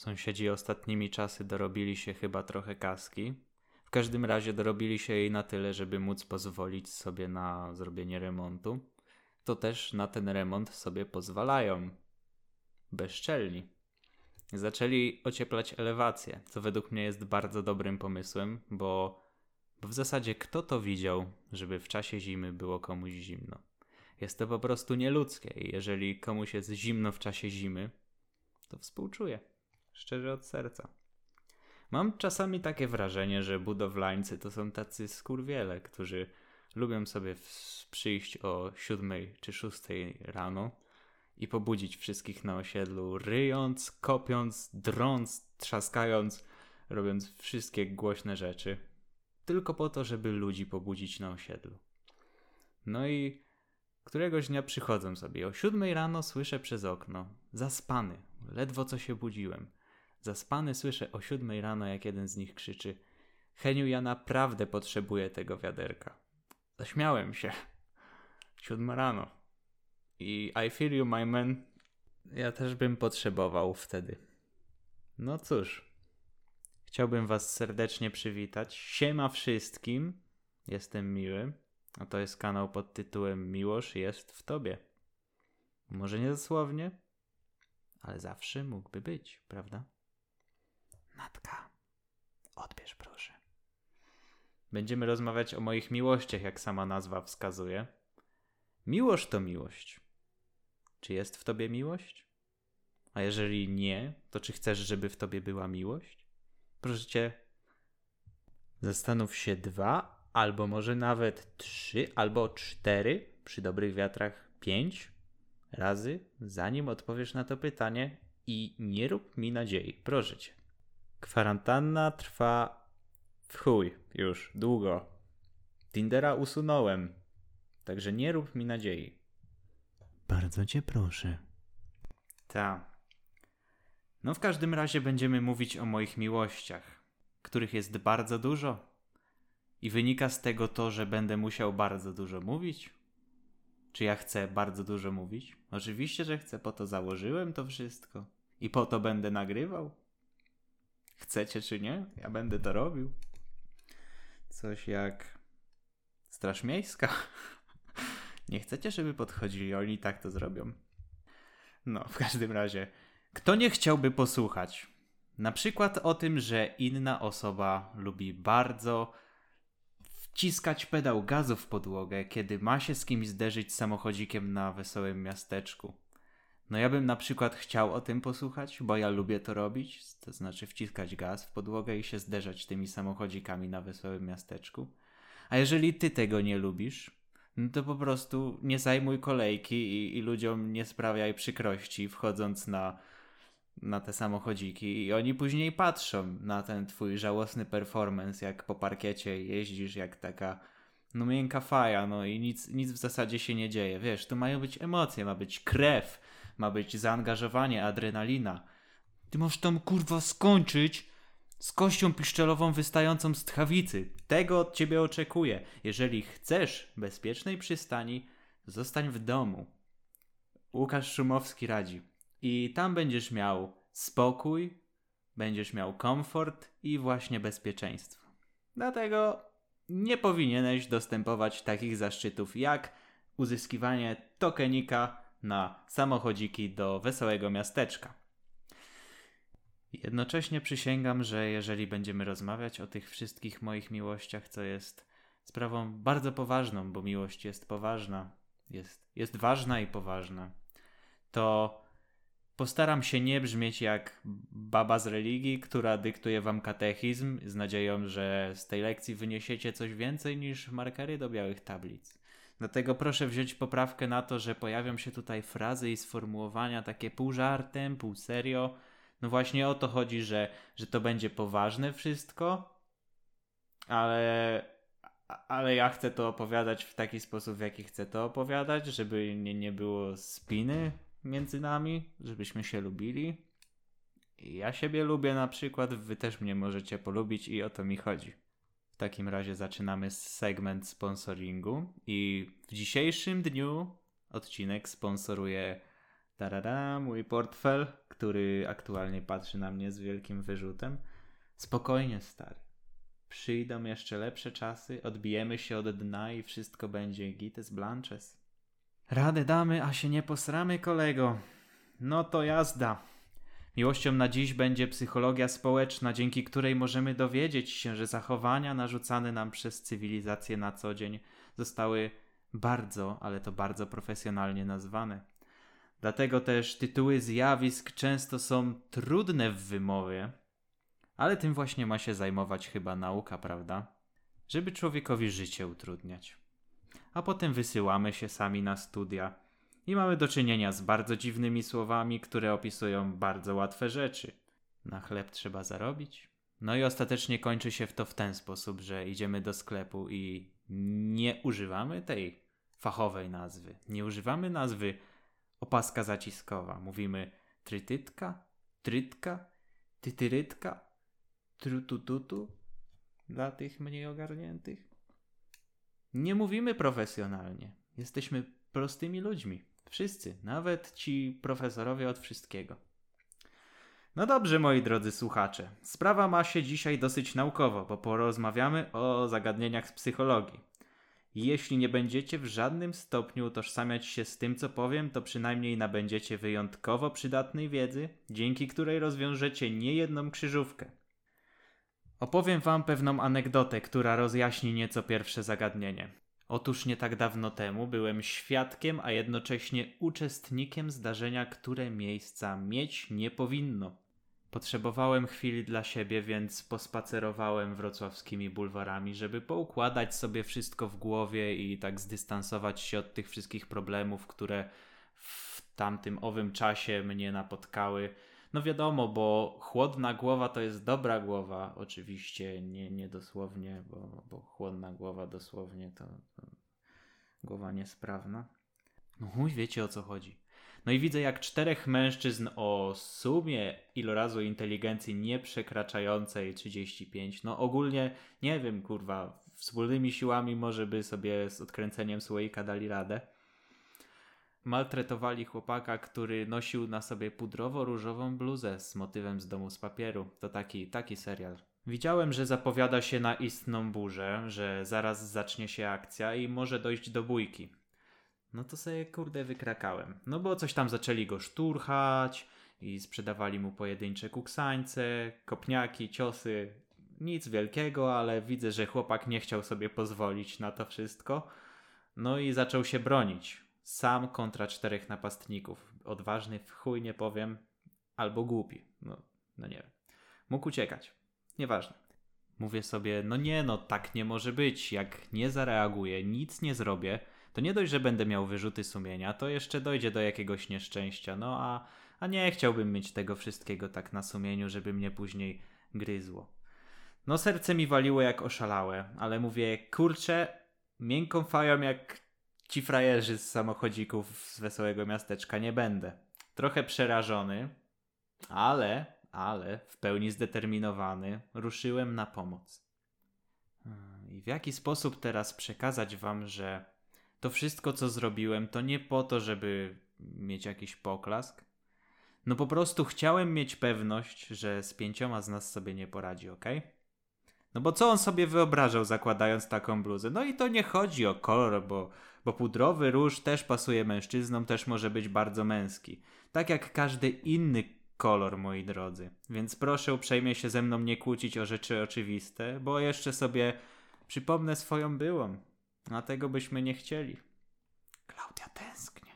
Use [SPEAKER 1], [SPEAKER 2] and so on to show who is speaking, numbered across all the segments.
[SPEAKER 1] Sąsiedzi ostatnimi czasy dorobili się chyba trochę kaski. W każdym razie dorobili się jej na tyle, żeby móc pozwolić sobie na zrobienie remontu. To też na ten remont sobie pozwalają. Bezczelni. Zaczęli ocieplać elewację, co według mnie jest bardzo dobrym pomysłem, bo, bo w zasadzie kto to widział, żeby w czasie zimy było komuś zimno? Jest to po prostu nieludzkie i jeżeli komuś jest zimno w czasie zimy, to współczuję. Szczerze od serca. Mam czasami takie wrażenie, że budowlańcy to są tacy skurwiele, którzy lubią sobie przyjść o siódmej czy szóstej rano i pobudzić wszystkich na osiedlu, ryjąc, kopiąc, drąc, trzaskając, robiąc wszystkie głośne rzeczy, tylko po to, żeby ludzi pobudzić na osiedlu. No i któregoś dnia przychodzą sobie. O siódmej rano słyszę przez okno, zaspany, ledwo co się budziłem. Zaspany słyszę o siódmej rano, jak jeden z nich krzyczy: Heniu, ja naprawdę potrzebuję tego wiaderka. Zaśmiałem się. Siódma rano. I I feel you, my man. Ja też bym potrzebował wtedy. No cóż. Chciałbym Was serdecznie przywitać. Siema wszystkim. Jestem miły. A to jest kanał pod tytułem Miłość jest w Tobie. Może nie dosłownie, ale zawsze mógłby być, prawda? Natka, odbierz proszę. Będziemy rozmawiać o moich miłościach, jak sama nazwa wskazuje. Miłość to miłość. Czy jest w tobie miłość? A jeżeli nie, to czy chcesz, żeby w tobie była miłość? Proszę cię, zastanów się dwa, albo może nawet trzy, albo cztery, przy dobrych wiatrach pięć razy, zanim odpowiesz na to pytanie i nie rób mi nadziei, proszę cię. Kwarantanna trwa w chuj już długo. Tindera usunąłem, także nie rób mi nadziei. Bardzo cię proszę. Ta. No w każdym razie będziemy mówić o moich miłościach, których jest bardzo dużo. I wynika z tego to, że będę musiał bardzo dużo mówić? Czy ja chcę bardzo dużo mówić? Oczywiście, że chcę, po to założyłem to wszystko. I po to będę nagrywał. Chcecie czy nie? Ja będę to robił. Coś jak Straż Miejska. Nie chcecie, żeby podchodzili, oni tak to zrobią. No, w każdym razie, kto nie chciałby posłuchać? Na przykład o tym, że inna osoba lubi bardzo wciskać pedał gazu w podłogę, kiedy ma się z kimś zderzyć samochodzikiem na wesołym miasteczku. No ja bym na przykład chciał o tym posłuchać, bo ja lubię to robić, to znaczy wciskać gaz w podłogę i się zderzać tymi samochodzikami na wesołym miasteczku. A jeżeli ty tego nie lubisz, no to po prostu nie zajmuj kolejki i, i ludziom nie sprawiaj przykrości wchodząc na, na te samochodziki i oni później patrzą na ten twój żałosny performance, jak po parkiecie jeździsz jak taka no miękka faja, no i nic, nic w zasadzie się nie dzieje. Wiesz, tu mają być emocje, ma być krew, ma być zaangażowanie, adrenalina. Ty masz tam kurwa skończyć z kością piszczelową wystającą z tchawicy. Tego od ciebie oczekuję. Jeżeli chcesz bezpiecznej przystani, zostań w domu. Łukasz Szumowski radzi. I tam będziesz miał spokój, będziesz miał komfort i właśnie bezpieczeństwo. Dlatego nie powinieneś dostępować takich zaszczytów jak uzyskiwanie tokenika na samochodziki do wesołego miasteczka. Jednocześnie przysięgam, że jeżeli będziemy rozmawiać o tych wszystkich moich miłościach, co jest sprawą bardzo poważną, bo miłość jest poważna, jest, jest ważna i poważna, to postaram się nie brzmieć jak baba z religii, która dyktuje wam katechizm z nadzieją, że z tej lekcji wyniesiecie coś więcej niż markery do białych tablic. Dlatego proszę wziąć poprawkę na to, że pojawią się tutaj frazy i sformułowania takie pół żartem, pół serio. No właśnie o to chodzi, że, że to będzie poważne wszystko, ale, ale ja chcę to opowiadać w taki sposób, w jaki chcę to opowiadać, żeby nie, nie było spiny między nami, żebyśmy się lubili. Ja siebie lubię na przykład, wy też mnie możecie polubić i o to mi chodzi takim razie zaczynamy segment sponsoringu i w dzisiejszym dniu odcinek sponsoruje Tarara, mój portfel, który aktualnie patrzy na mnie z wielkim wyrzutem. Spokojnie, stary. Przyjdą jeszcze lepsze czasy, odbijemy się od dna i wszystko będzie gites blanches. Radę damy, a się nie posramy, kolego. No to jazda. Miłością na dziś będzie psychologia społeczna, dzięki której możemy dowiedzieć się, że zachowania narzucane nam przez cywilizację na co dzień zostały bardzo, ale to bardzo profesjonalnie nazwane. Dlatego też tytuły zjawisk często są trudne w wymowie, ale tym właśnie ma się zajmować chyba nauka, prawda? Żeby człowiekowi życie utrudniać. A potem wysyłamy się sami na studia i mamy do czynienia z bardzo dziwnymi słowami, które opisują bardzo łatwe rzeczy. Na chleb trzeba zarobić. No i ostatecznie kończy się to w ten sposób, że idziemy do sklepu i nie używamy tej fachowej nazwy. Nie używamy nazwy opaska zaciskowa. Mówimy trytytka, trytka, tytyrytka, trutututu dla tych mniej ogarniętych. Nie mówimy profesjonalnie. Jesteśmy prostymi ludźmi. Wszyscy, nawet ci profesorowie od wszystkiego. No dobrze, moi drodzy słuchacze. Sprawa ma się dzisiaj dosyć naukowo, bo porozmawiamy o zagadnieniach z psychologii. Jeśli nie będziecie w żadnym stopniu utożsamiać się z tym, co powiem, to przynajmniej nabędziecie wyjątkowo przydatnej wiedzy, dzięki której rozwiążecie niejedną krzyżówkę. Opowiem wam pewną anegdotę, która rozjaśni nieco pierwsze zagadnienie. Otóż nie tak dawno temu byłem świadkiem, a jednocześnie uczestnikiem zdarzenia, które miejsca mieć nie powinno. Potrzebowałem chwili dla siebie, więc pospacerowałem wrocławskimi bulwarami, żeby poukładać sobie wszystko w głowie i tak zdystansować się od tych wszystkich problemów, które w tamtym owym czasie mnie napotkały. No wiadomo, bo chłodna głowa to jest dobra głowa, oczywiście, nie, nie dosłownie, bo, bo chłodna głowa dosłownie to, to głowa niesprawna. No chuj, wiecie o co chodzi. No i widzę jak czterech mężczyzn o sumie ilorazu inteligencji nie przekraczającej 35, no ogólnie, nie wiem, kurwa, wspólnymi siłami może by sobie z odkręceniem słoika dali radę. Maltretowali chłopaka, który nosił na sobie pudrowo-różową bluzę z motywem z domu z papieru. To taki, taki serial. Widziałem, że zapowiada się na istną burzę, że zaraz zacznie się akcja i może dojść do bójki. No to sobie kurde wykrakałem. No bo coś tam zaczęli go szturchać i sprzedawali mu pojedyncze kuksańce, kopniaki, ciosy. Nic wielkiego, ale widzę, że chłopak nie chciał sobie pozwolić na to wszystko. No i zaczął się bronić. Sam kontra czterech napastników. Odważny w chuj nie powiem, albo głupi. No, no nie wiem. Mógł uciekać. Nieważne. Mówię sobie, no nie, no tak nie może być. Jak nie zareaguję, nic nie zrobię, to nie dość, że będę miał wyrzuty sumienia, to jeszcze dojdzie do jakiegoś nieszczęścia. No a, a nie chciałbym mieć tego wszystkiego tak na sumieniu, żeby mnie później gryzło. No serce mi waliło jak oszalałe, ale mówię, kurczę, miękką fają jak ci frajerzy z samochodzików z Wesołego Miasteczka nie będę. Trochę przerażony, ale, ale w pełni zdeterminowany ruszyłem na pomoc. Hmm, I w jaki sposób teraz przekazać wam, że to wszystko, co zrobiłem, to nie po to, żeby mieć jakiś poklask. No po prostu chciałem mieć pewność, że z pięcioma z nas sobie nie poradzi, ok? No bo co on sobie wyobrażał zakładając taką bluzę? No i to nie chodzi o kolor, bo, bo pudrowy róż też pasuje mężczyznom, też może być bardzo męski. Tak jak każdy inny kolor, moi drodzy. Więc proszę uprzejmie się ze mną nie kłócić o rzeczy oczywiste, bo jeszcze sobie przypomnę swoją byłą. A tego byśmy nie chcieli. Klaudia tęsknie.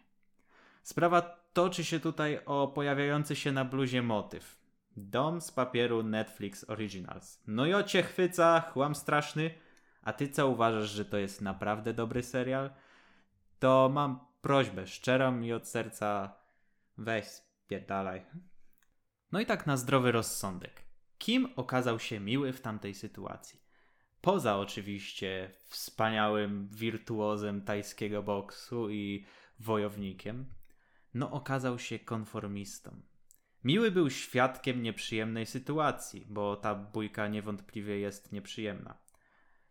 [SPEAKER 1] Sprawa toczy się tutaj o pojawiający się na bluzie motyw. Dom z papieru Netflix Originals. No i o cię chwyca, chłam straszny. A ty co uważasz, że to jest naprawdę dobry serial? To mam prośbę szczerą i od serca weź spierdalaj. No i tak na zdrowy rozsądek. Kim okazał się miły w tamtej sytuacji? Poza oczywiście wspaniałym wirtuozem tajskiego boksu i wojownikiem, no okazał się konformistą. Miły był świadkiem nieprzyjemnej sytuacji, bo ta bójka niewątpliwie jest nieprzyjemna.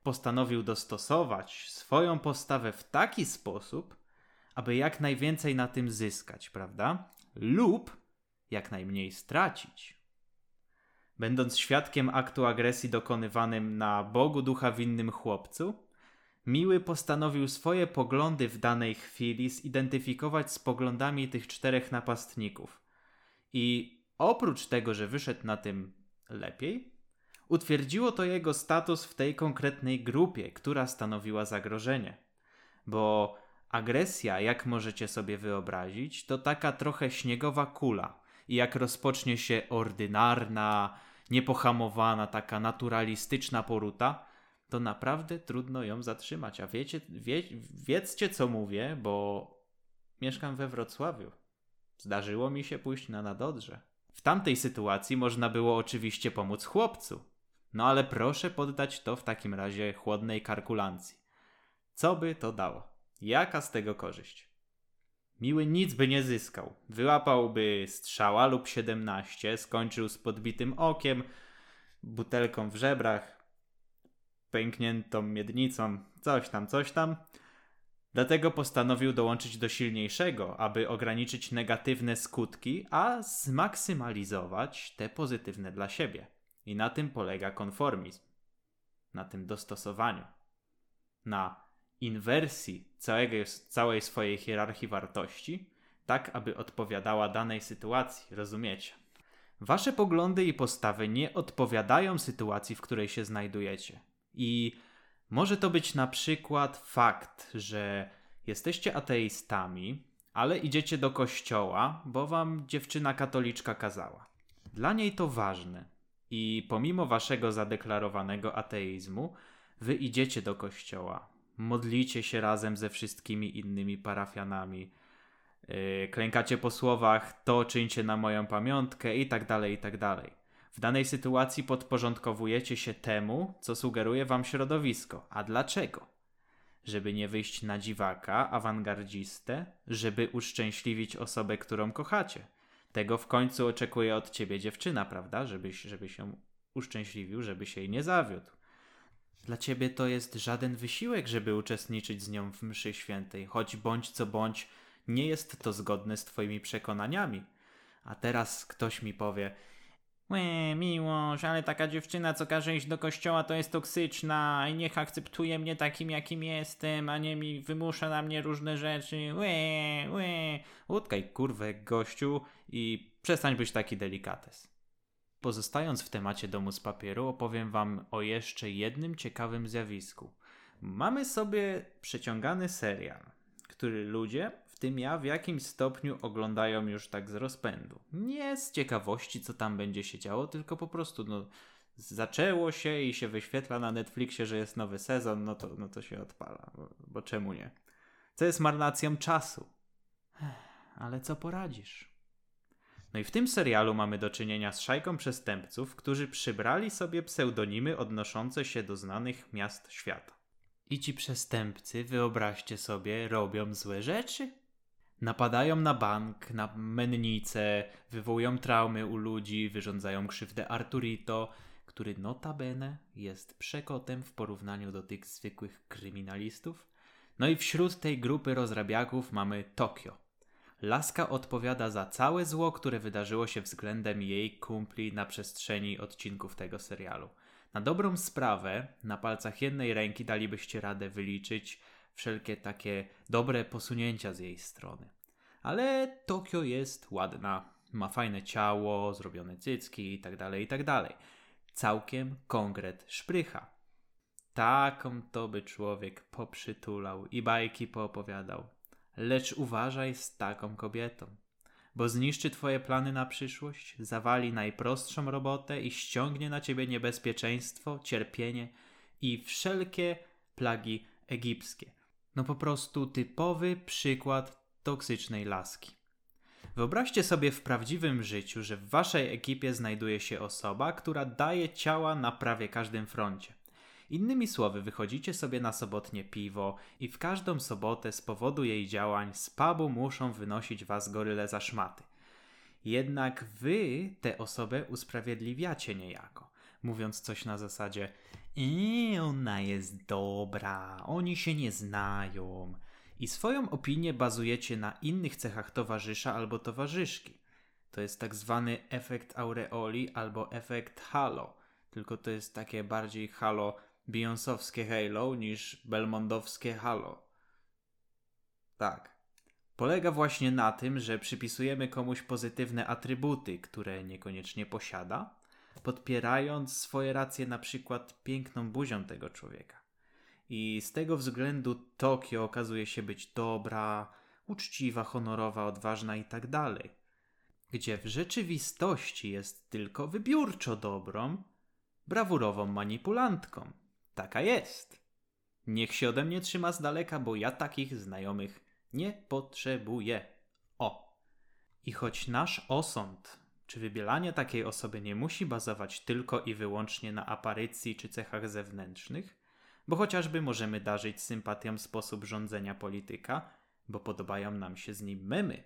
[SPEAKER 1] Postanowił dostosować swoją postawę w taki sposób, aby jak najwięcej na tym zyskać, prawda? lub jak najmniej stracić. Będąc świadkiem aktu agresji dokonywanym na Bogu ducha winnym chłopcu, Miły postanowił swoje poglądy w danej chwili zidentyfikować z poglądami tych czterech napastników. I oprócz tego, że wyszedł na tym lepiej, utwierdziło to jego status w tej konkretnej grupie, która stanowiła zagrożenie. Bo agresja, jak możecie sobie wyobrazić, to taka trochę śniegowa kula. I jak rozpocznie się ordynarna, niepohamowana, taka naturalistyczna poruta, to naprawdę trudno ją zatrzymać. A wiecie, wie, wiedzcie co mówię, bo mieszkam we Wrocławiu. Zdarzyło mi się pójść na Nadodrze. W tamtej sytuacji można było oczywiście pomóc chłopcu. No ale proszę poddać to w takim razie chłodnej kalkulancji. Co by to dało? Jaka z tego korzyść? Miły nic by nie zyskał. Wyłapałby strzała lub 17, skończył z podbitym okiem, butelką w żebrach, pękniętą miednicą, coś tam, coś tam. Dlatego postanowił dołączyć do silniejszego, aby ograniczyć negatywne skutki, a zmaksymalizować te pozytywne dla siebie. I na tym polega konformizm. Na tym dostosowaniu. Na inwersji całej swojej hierarchii wartości, tak aby odpowiadała danej sytuacji, rozumiecie? Wasze poglądy i postawy nie odpowiadają sytuacji, w której się znajdujecie. I może to być na przykład fakt, że jesteście ateistami, ale idziecie do kościoła, bo wam dziewczyna katoliczka kazała. Dla niej to ważne. I pomimo waszego zadeklarowanego ateizmu, wy idziecie do kościoła, modlicie się razem ze wszystkimi innymi parafianami, yy, klękacie po słowach, to czyńcie na moją pamiątkę i tak dalej, i tak dalej. W danej sytuacji podporządkowujecie się temu, co sugeruje wam środowisko. A dlaczego? Żeby nie wyjść na dziwaka, awangardzistę, żeby uszczęśliwić osobę, którą kochacie. Tego w końcu oczekuje od ciebie dziewczyna, prawda? Żebyś, żeby się uszczęśliwił, żeby się jej nie zawiódł. Dla ciebie to jest żaden wysiłek, żeby uczestniczyć z nią w mszy świętej, choć bądź co bądź nie jest to zgodne z twoimi przekonaniami. A teraz ktoś mi powie, Łe, miłość, ale taka dziewczyna, co każe iść do kościoła, to jest toksyczna i niech akceptuje mnie takim, jakim jestem, a nie mi wymusza na mnie różne rzeczy. Łe, łe. Utkaj kurwę, gościu i przestań być taki delikates. Pozostając w temacie domu z papieru, opowiem wam o jeszcze jednym ciekawym zjawisku. Mamy sobie przeciągany serial, który ludzie ja w jakimś stopniu oglądają już tak z rozpędu. Nie z ciekawości, co tam będzie się działo, tylko po prostu no, zaczęło się i się wyświetla na Netflixie, że jest nowy sezon, no to, no to się odpala, bo, bo czemu nie? Co jest marnacją czasu. Ale co poradzisz? No i w tym serialu mamy do czynienia z szajką przestępców, którzy przybrali sobie pseudonimy odnoszące się do znanych miast świata. I ci przestępcy, wyobraźcie sobie, robią złe rzeczy? Napadają na bank, na mennicę, wywołują traumy u ludzi, wyrządzają krzywdę Arturito, który notabene jest przekotem w porównaniu do tych zwykłych kryminalistów. No i wśród tej grupy rozrabiaków mamy Tokio. Laska odpowiada za całe zło, które wydarzyło się względem jej kumpli na przestrzeni odcinków tego serialu. Na dobrą sprawę, na palcach jednej ręki dalibyście radę wyliczyć wszelkie takie dobre posunięcia z jej strony. Ale Tokio jest ładna, ma fajne ciało, zrobione cycki itd., tak itd. Tak Całkiem konkret szprycha. Taką to by człowiek poprzytulał i bajki poopowiadał. Lecz uważaj z taką kobietą, bo zniszczy twoje plany na przyszłość, zawali najprostszą robotę i ściągnie na ciebie niebezpieczeństwo, cierpienie i wszelkie plagi egipskie. No po prostu typowy przykład toksycznej laski. Wyobraźcie sobie w prawdziwym życiu, że w waszej ekipie znajduje się osoba, która daje ciała na prawie każdym froncie. Innymi słowy, wychodzicie sobie na sobotnie piwo i w każdą sobotę z powodu jej działań z pubu muszą wynosić was goryle za szmaty. Jednak wy tę osobę usprawiedliwiacie niejako, mówiąc coś na zasadzie i ona jest dobra, oni się nie znają. i swoją opinię bazujecie na innych cechach towarzysza albo towarzyszki. To jest tak zwany efekt aureoli albo efekt halo, tylko to jest takie bardziej halo Beyoncowskie Halo niż Belmondowskie Halo. Tak. Polega właśnie na tym, że przypisujemy komuś pozytywne atrybuty, które niekoniecznie posiada, podpierając swoje racje na przykład piękną buzią tego człowieka. I z tego względu Tokio okazuje się być dobra, uczciwa, honorowa, odważna i tak dalej. Gdzie w rzeczywistości jest tylko wybiórczo dobrą, brawurową manipulantką. Taka jest. Niech się ode mnie trzyma z daleka, bo ja takich znajomych nie potrzebuję. O! I choć nasz osąd czy wybielanie takiej osoby nie musi bazować tylko i wyłącznie na aparycji czy cechach zewnętrznych, bo chociażby możemy darzyć sympatią sposób rządzenia polityka, bo podobają nam się z nim memy,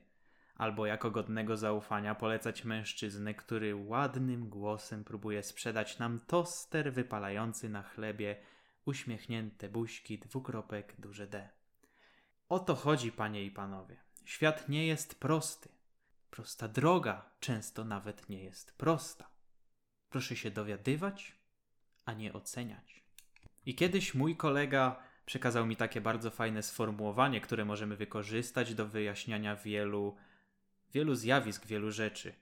[SPEAKER 1] albo jako godnego zaufania polecać mężczyznę, który ładnym głosem próbuje sprzedać nam toster wypalający na chlebie uśmiechnięte buźki, dwukropek, duże D. O to chodzi, panie i panowie. Świat nie jest prosty. Prosta droga często nawet nie jest prosta. Proszę się dowiadywać, a nie oceniać. I kiedyś mój kolega przekazał mi takie bardzo fajne sformułowanie, które możemy wykorzystać do wyjaśniania wielu, wielu zjawisk, wielu rzeczy.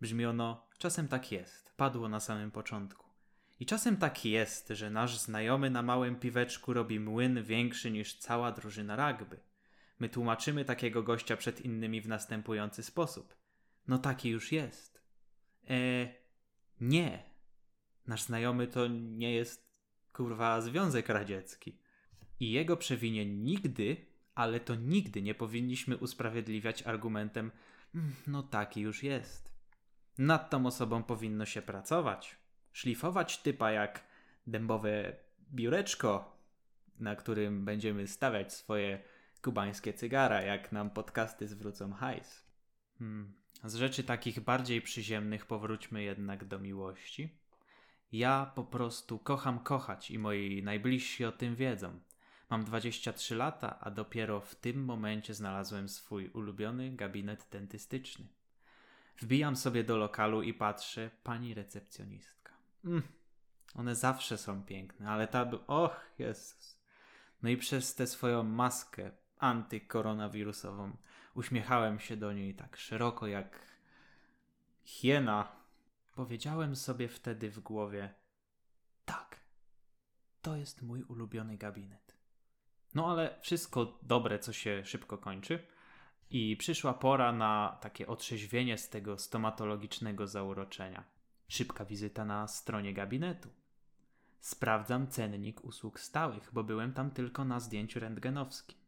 [SPEAKER 1] Brzmi ono: czasem tak jest, padło na samym początku. I czasem tak jest, że nasz znajomy na małym piweczku robi młyn większy niż cała drużyna rugby. My tłumaczymy takiego gościa przed innymi w następujący sposób. No taki już jest. E, nie. Nasz znajomy to nie jest kurwa Związek Radziecki. I jego przewinień nigdy, ale to nigdy nie powinniśmy usprawiedliwiać argumentem mm, no taki już jest. Nad tą osobą powinno się pracować. Szlifować typa jak dębowe biureczko, na którym będziemy stawiać swoje kubańskie cygara, jak nam podcasty zwrócą hajs. Hmm. Z rzeczy takich bardziej przyziemnych powróćmy jednak do miłości. Ja po prostu kocham kochać i moi najbliżsi o tym wiedzą. Mam 23 lata, a dopiero w tym momencie znalazłem swój ulubiony gabinet dentystyczny. Wbijam sobie do lokalu i patrzę, pani recepcjonistka. Mm, one zawsze są piękne, ale ta. Och, Jezus. No i przez tę swoją maskę antykoronawirusową uśmiechałem się do niej tak szeroko jak hiena Powiedziałem sobie wtedy w głowie: Tak, to jest mój ulubiony gabinet. No ale wszystko dobre, co się szybko kończy. I przyszła pora na takie otrzeźwienie z tego stomatologicznego zauroczenia. Szybka wizyta na stronie gabinetu. Sprawdzam cennik usług stałych, bo byłem tam tylko na zdjęciu rentgenowskim.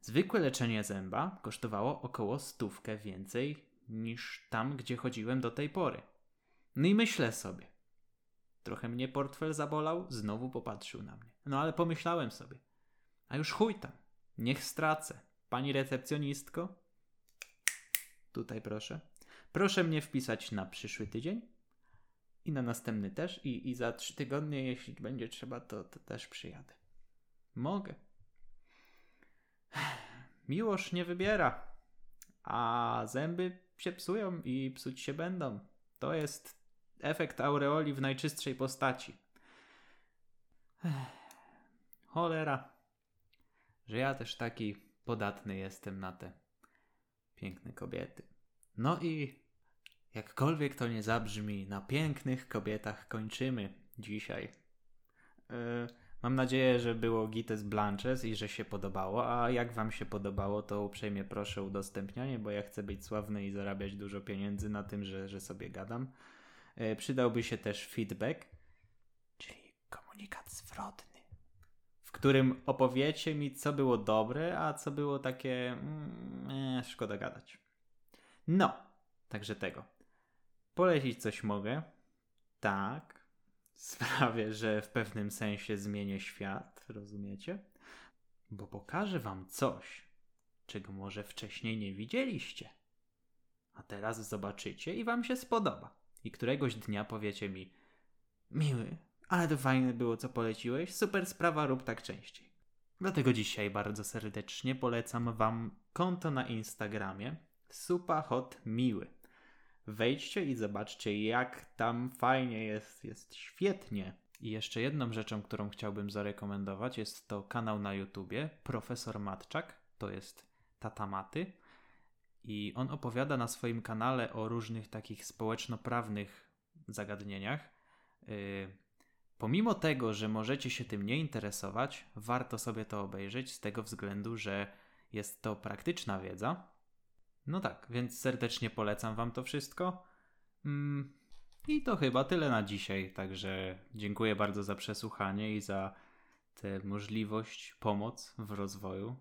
[SPEAKER 1] Zwykłe leczenie zęba kosztowało około stówkę więcej niż tam, gdzie chodziłem do tej pory. No i myślę sobie. Trochę mnie portfel zabolał, znowu popatrzył na mnie. No ale pomyślałem sobie. A już chuj tam. Niech stracę. Pani recepcjonistko? Tutaj proszę. Proszę mnie wpisać na przyszły tydzień i na następny też i, i za trzy tygodnie, jeśli będzie trzeba, to, to też przyjadę. Mogę. Miłość nie wybiera, a zęby się psują i psuć się będą. To jest efekt aureoli w najczystszej postaci. Cholera, że ja też taki podatny jestem na te piękne kobiety. No i jakkolwiek to nie zabrzmi, na pięknych kobietach kończymy dzisiaj. Yy, mam nadzieję, że było Gites Blanches i że się podobało, a jak wam się podobało, to uprzejmie proszę udostępnianie, bo ja chcę być sławny i zarabiać dużo pieniędzy na tym, że, że sobie gadam. E, przydałby się też feedback, czyli komunikat zwrotny, w którym opowiecie mi, co było dobre, a co było takie. Mm, e, szkoda gadać. No, także tego. Polecić coś mogę. Tak. Sprawię, że w pewnym sensie zmienię świat, rozumiecie? Bo pokażę wam coś, czego może wcześniej nie widzieliście. A teraz zobaczycie i wam się spodoba i któregoś dnia powiecie mi: Miły, ale to fajne było, co poleciłeś, super sprawa, rób tak częściej. Dlatego dzisiaj bardzo serdecznie polecam Wam konto na Instagramie supahotmiły. Wejdźcie i zobaczcie, jak tam fajnie jest. Jest świetnie. I jeszcze jedną rzeczą, którą chciałbym zarekomendować, jest to kanał na YouTubie Profesor Matczak. To jest tatamaty. I on opowiada na swoim kanale o różnych takich społeczno-prawnych zagadnieniach. Yy, pomimo tego, że możecie się tym nie interesować, warto sobie to obejrzeć z tego względu, że jest to praktyczna wiedza. No tak, więc serdecznie polecam Wam to wszystko. Mm, I to chyba tyle na dzisiaj. Także dziękuję bardzo za przesłuchanie i za tę możliwość, pomoc w rozwoju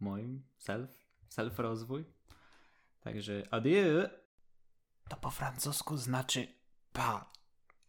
[SPEAKER 1] moim, self, self-rozwój. Także adieu. To po francusku znaczy pa.